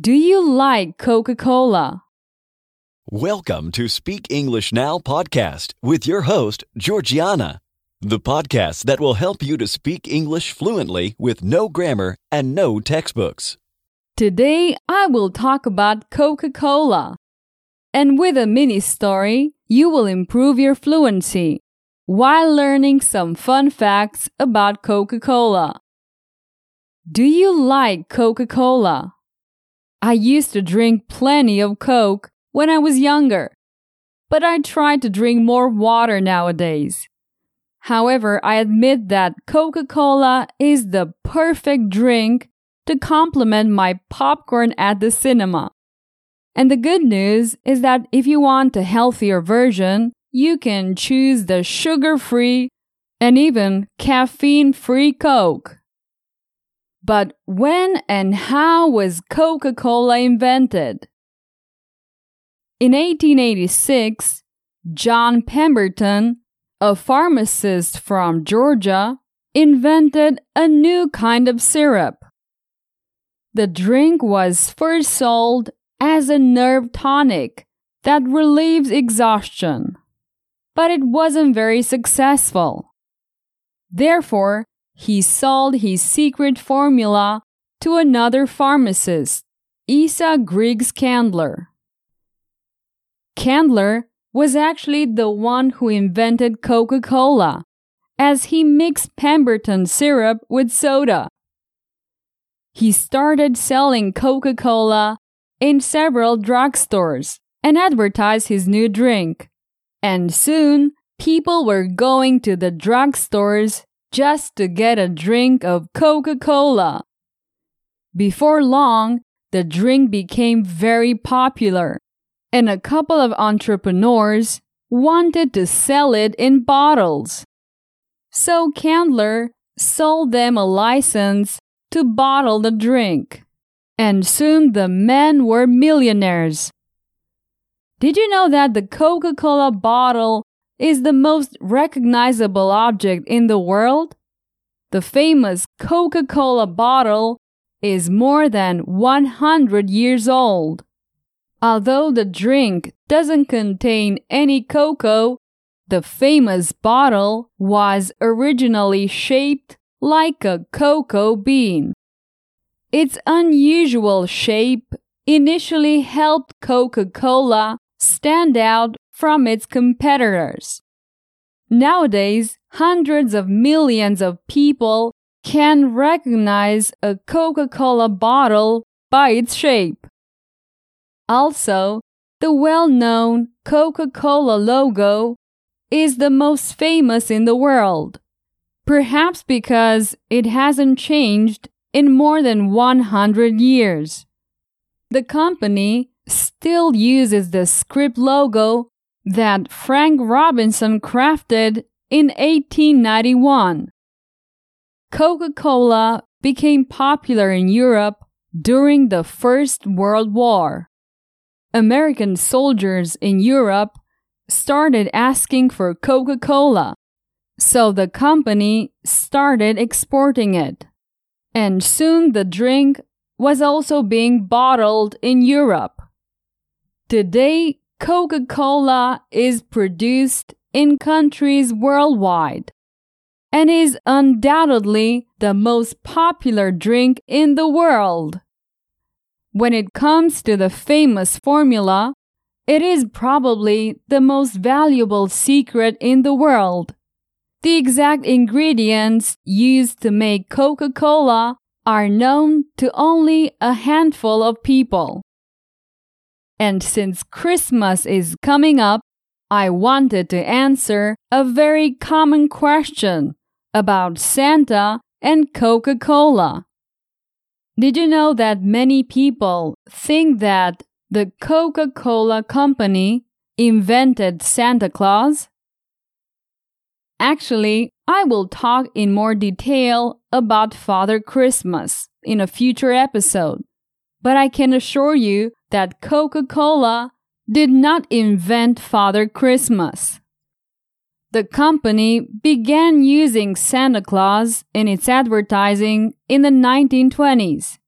Do you like Coca Cola? Welcome to Speak English Now podcast with your host, Georgiana, the podcast that will help you to speak English fluently with no grammar and no textbooks. Today I will talk about Coca Cola. And with a mini story, you will improve your fluency while learning some fun facts about Coca Cola. Do you like Coca Cola? I used to drink plenty of Coke when I was younger, but I try to drink more water nowadays. However, I admit that Coca Cola is the perfect drink to complement my popcorn at the cinema. And the good news is that if you want a healthier version, you can choose the sugar free and even caffeine free Coke. But when and how was Coca Cola invented? In 1886, John Pemberton, a pharmacist from Georgia, invented a new kind of syrup. The drink was first sold as a nerve tonic that relieves exhaustion, but it wasn't very successful. Therefore, he sold his secret formula to another pharmacist, Asa Griggs Candler. Candler was actually the one who invented Coca Cola, as he mixed Pemberton syrup with soda. He started selling Coca Cola in several drugstores and advertised his new drink. And soon, people were going to the drugstores just to get a drink of Coca Cola. Before long, the drink became very popular, and a couple of entrepreneurs wanted to sell it in bottles. So Candler sold them a license to bottle the drink, and soon the men were millionaires. Did you know that the Coca Cola bottle is the most recognizable object in the world? The famous Coca Cola bottle is more than 100 years old. Although the drink doesn't contain any cocoa, the famous bottle was originally shaped like a cocoa bean. Its unusual shape initially helped Coca Cola stand out from its competitors. Nowadays, hundreds of millions of people can recognize a Coca Cola bottle by its shape. Also, the well known Coca Cola logo is the most famous in the world, perhaps because it hasn't changed in more than 100 years. The company still uses the script logo that Frank Robinson crafted in 1891. Coca Cola became popular in Europe during the First World War. American soldiers in Europe started asking for Coca Cola, so the company started exporting it. And soon the drink was also being bottled in Europe. Today, Coca Cola is produced in countries worldwide and is undoubtedly the most popular drink in the world. When it comes to the famous formula, it is probably the most valuable secret in the world. The exact ingredients used to make Coca Cola are known to only a handful of people. And since Christmas is coming up, I wanted to answer a very common question about Santa and Coca Cola. Did you know that many people think that the Coca Cola Company invented Santa Claus? Actually, I will talk in more detail about Father Christmas in a future episode, but I can assure you that Coca Cola did not invent Father Christmas. The company began using Santa Claus in its advertising in the 1920s.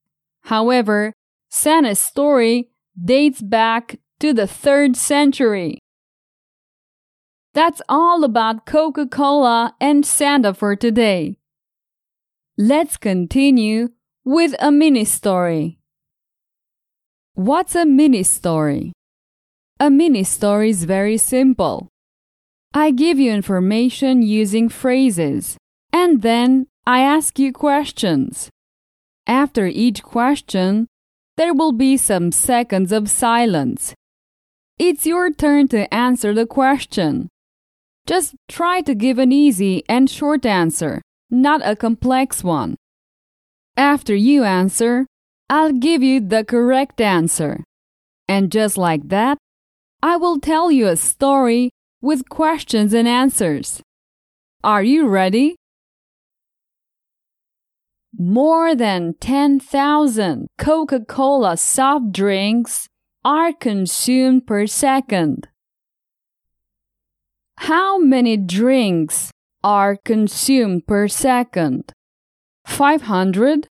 However, Santa's story dates back to the 3rd century. That's all about Coca Cola and Santa for today. Let's continue with a mini story. What's a mini story? A mini story is very simple. I give you information using phrases, and then I ask you questions. After each question, there will be some seconds of silence. It's your turn to answer the question. Just try to give an easy and short answer, not a complex one. After you answer, I'll give you the correct answer. And just like that, I will tell you a story with questions and answers. Are you ready? More than 10,000 Coca Cola soft drinks are consumed per second. How many drinks are consumed per second? 500?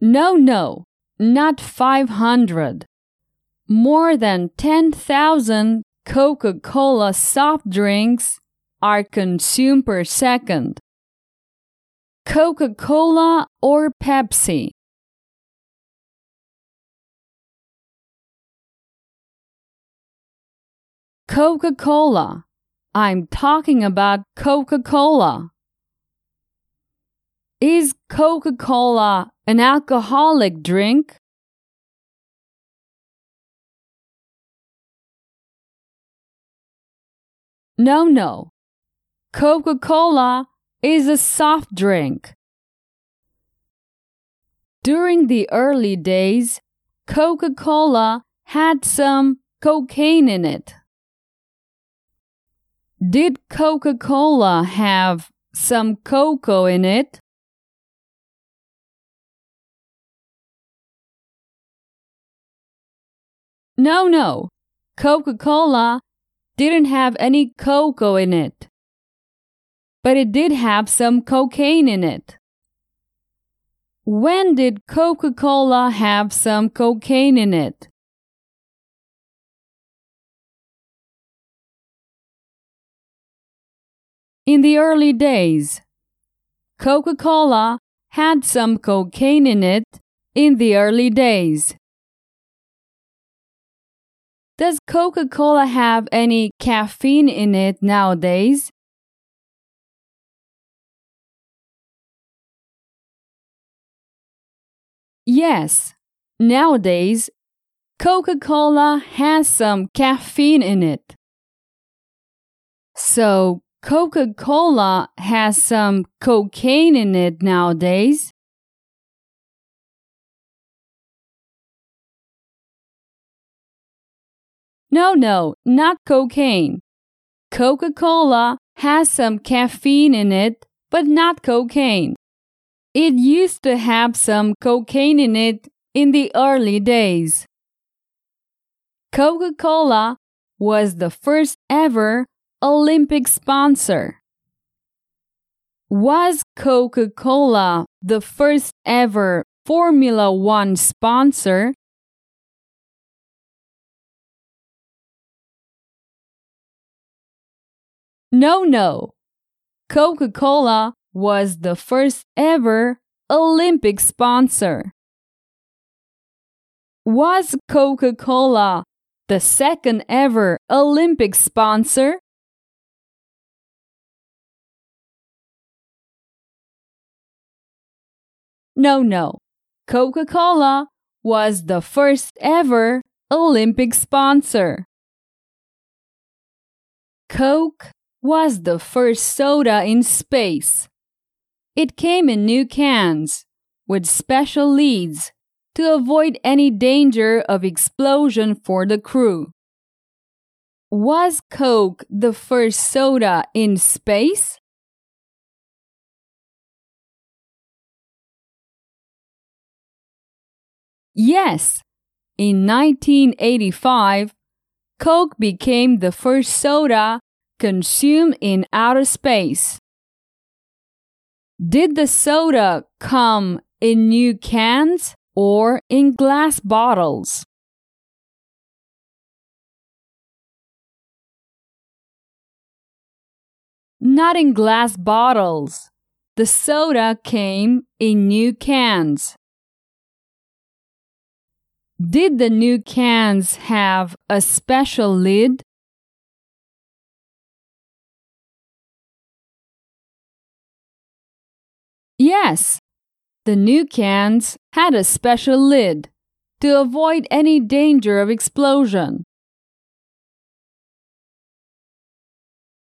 No, no, not 500. More than 10,000 Coca Cola soft drinks are consumed per second. Coca Cola or Pepsi? Coca Cola. I'm talking about Coca Cola. Is Coca Cola an alcoholic drink? No, no. Coca Cola is a soft drink. During the early days, Coca Cola had some cocaine in it. Did Coca Cola have some cocoa in it? No, no. Coca Cola didn't have any cocoa in it. But it did have some cocaine in it. When did Coca Cola have some cocaine in it? In the early days, Coca Cola had some cocaine in it in the early days. Does Coca Cola have any caffeine in it nowadays? Yes, nowadays, Coca Cola has some caffeine in it. So, Coca Cola has some cocaine in it nowadays. No, no, not cocaine. Coca Cola has some caffeine in it, but not cocaine. It used to have some cocaine in it in the early days. Coca Cola was the first ever Olympic sponsor. Was Coca Cola the first ever Formula One sponsor? No, no. Coca Cola was the first ever Olympic sponsor. Was Coca Cola the second ever Olympic sponsor? No, no. Coca Cola was the first ever Olympic sponsor. Coke was the first soda in space. It came in new cans with special leads to avoid any danger of explosion for the crew. Was Coke the first soda in space? Yes, in 1985, Coke became the first soda consumed in outer space. Did the soda come in new cans or in glass bottles? Not in glass bottles. The soda came in new cans. Did the new cans have a special lid? Yes, the new cans had a special lid to avoid any danger of explosion.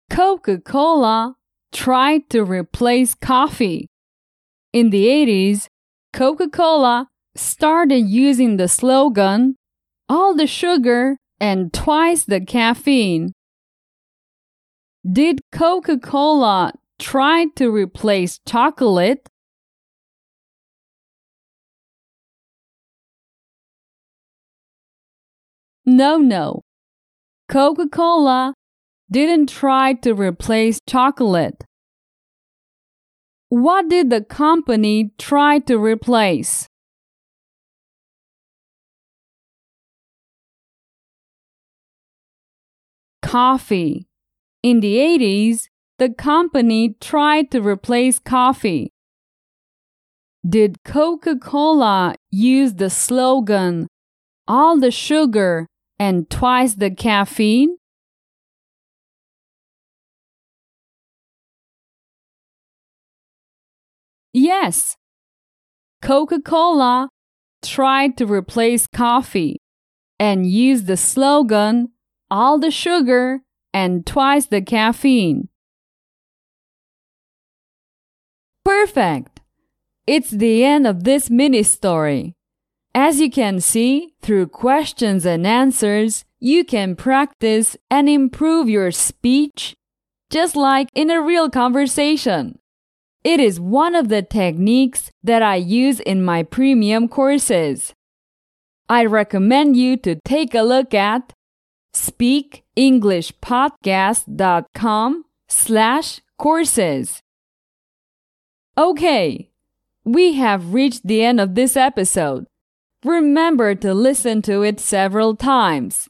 Coca Cola tried to replace coffee. In the 80s, Coca Cola started using the slogan, all the sugar and twice the caffeine. Did Coca Cola try to replace chocolate? No, no. Coca Cola didn't try to replace chocolate. What did the company try to replace? Coffee. In the 80s, the company tried to replace coffee. Did Coca Cola use the slogan, all the sugar and twice the caffeine? Yes. Coca Cola tried to replace coffee and used the slogan, all the sugar and twice the caffeine. Perfect! It's the end of this mini story. As you can see, through questions and answers, you can practice and improve your speech just like in a real conversation. It is one of the techniques that I use in my premium courses. I recommend you to take a look at speakenglishpodcast.com slash courses. Okay, we have reached the end of this episode. Remember to listen to it several times.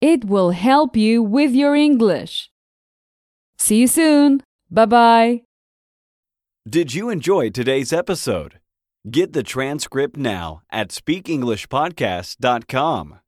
It will help you with your English. See you soon. Bye bye. Did you enjoy today's episode? Get the transcript now at speakenglishpodcast.com.